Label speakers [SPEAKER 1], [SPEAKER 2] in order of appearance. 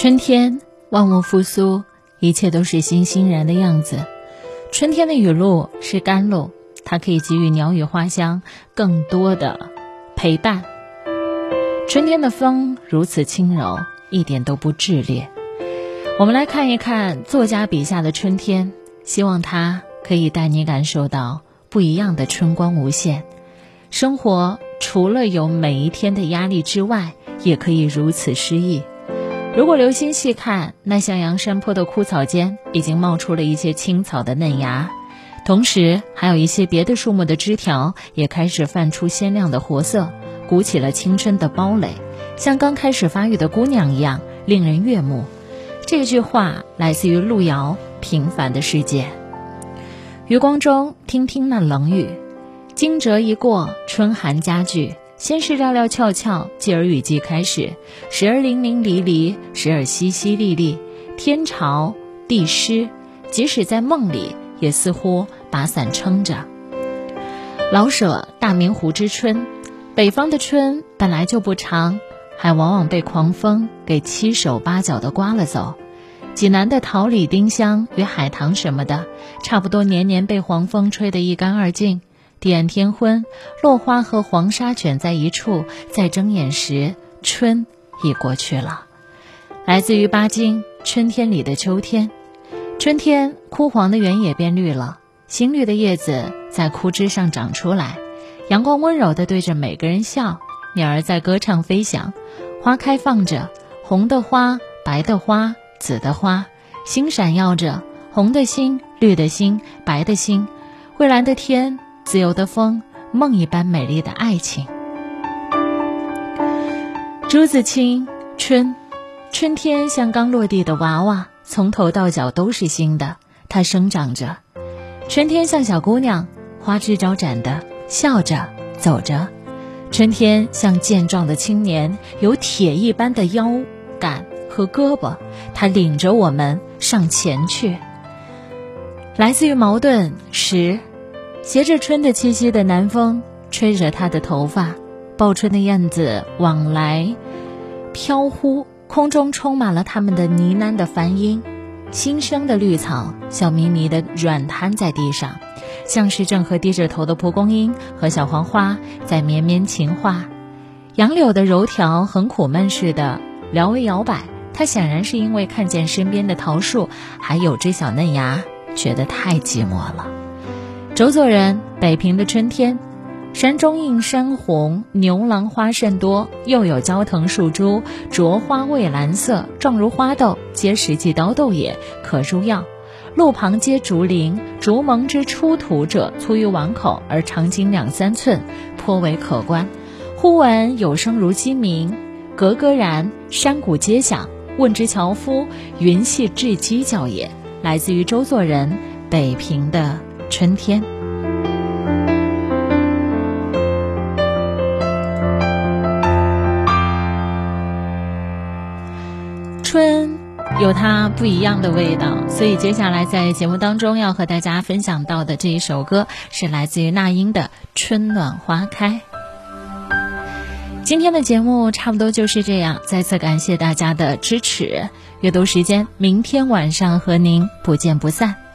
[SPEAKER 1] 春天，万物复苏，一切都是欣欣然的样子。春天的雨露是甘露，它可以给予鸟语花香更多的陪伴。春天的风如此轻柔，一点都不炽烈。我们来看一看作家笔下的春天，希望它可以带你感受到不一样的春光无限。生活除了有每一天的压力之外，也可以如此诗意。如果留心细看，那向阳山坡的枯草间已经冒出了一些青草的嫩芽，同时还有一些别的树木的枝条也开始泛出鲜亮的活色，鼓起了青春的堡垒，像刚开始发育的姑娘一样令人悦目。这句话来自于路遥《平凡的世界》。余光中，听听那冷雨，惊蛰一过，春寒加剧。先是料料峭峭，继而雨季开始，时而淋淋漓漓，时而淅淅沥沥，天潮地湿，即使在梦里，也似乎把伞撑着。老舍《大明湖之春》，北方的春本来就不长，还往往被狂风给七手八脚的刮了走。济南的桃李丁香与海棠什么的，差不多年年被黄风吹得一干二净。地暗天昏，落花和黄沙卷在一处，再睁眼时，春已过去了。来自于巴金《春天里的秋天》，春天枯黄的原野变绿了，新绿的叶子在枯枝上长出来，阳光温柔地对着每个人笑，鸟儿在歌唱飞翔，花开放着，红的花，白的花，紫的花，星闪耀着，红的星，绿的星，白的星，蔚蓝的天。自由的风，梦一般美丽的爱情。朱自清，春，春天像刚落地的娃娃，从头到脚都是新的，它生长着。春天像小姑娘，花枝招展的笑着走着。春天像健壮的青年，有铁一般的腰杆和胳膊，他领着我们上前去。来自于矛盾十。携着春的气息的南风，吹着她的头发，报春的燕子往来飘忽，空中充满了他们的呢喃的梵音。新生的绿草笑眯眯的软瘫在地上，像是正和低着头的蒲公英和小黄花在绵绵情话。杨柳的柔条很苦闷似的撩微摇摆，它显然是因为看见身边的桃树还有只小嫩芽，觉得太寂寞了。周作人，北平的春天，山中映山红，牛郎花甚多，又有焦藤树株，着花蔚蓝色，状如花豆，皆实际刀豆也，可入药。路旁皆竹林，竹盟之出土者粗于碗口，而长仅两三寸，颇为可观。忽闻有声如鸡鸣，格格然，山谷皆响。问之樵夫，云系雉鸡叫也。来自于周作人，北平的。春天，春有它不一样的味道，所以接下来在节目当中要和大家分享到的这一首歌是来自于那英的《春暖花开》。今天的节目差不多就是这样，再次感谢大家的支持。阅读时间，明天晚上和您不见不散。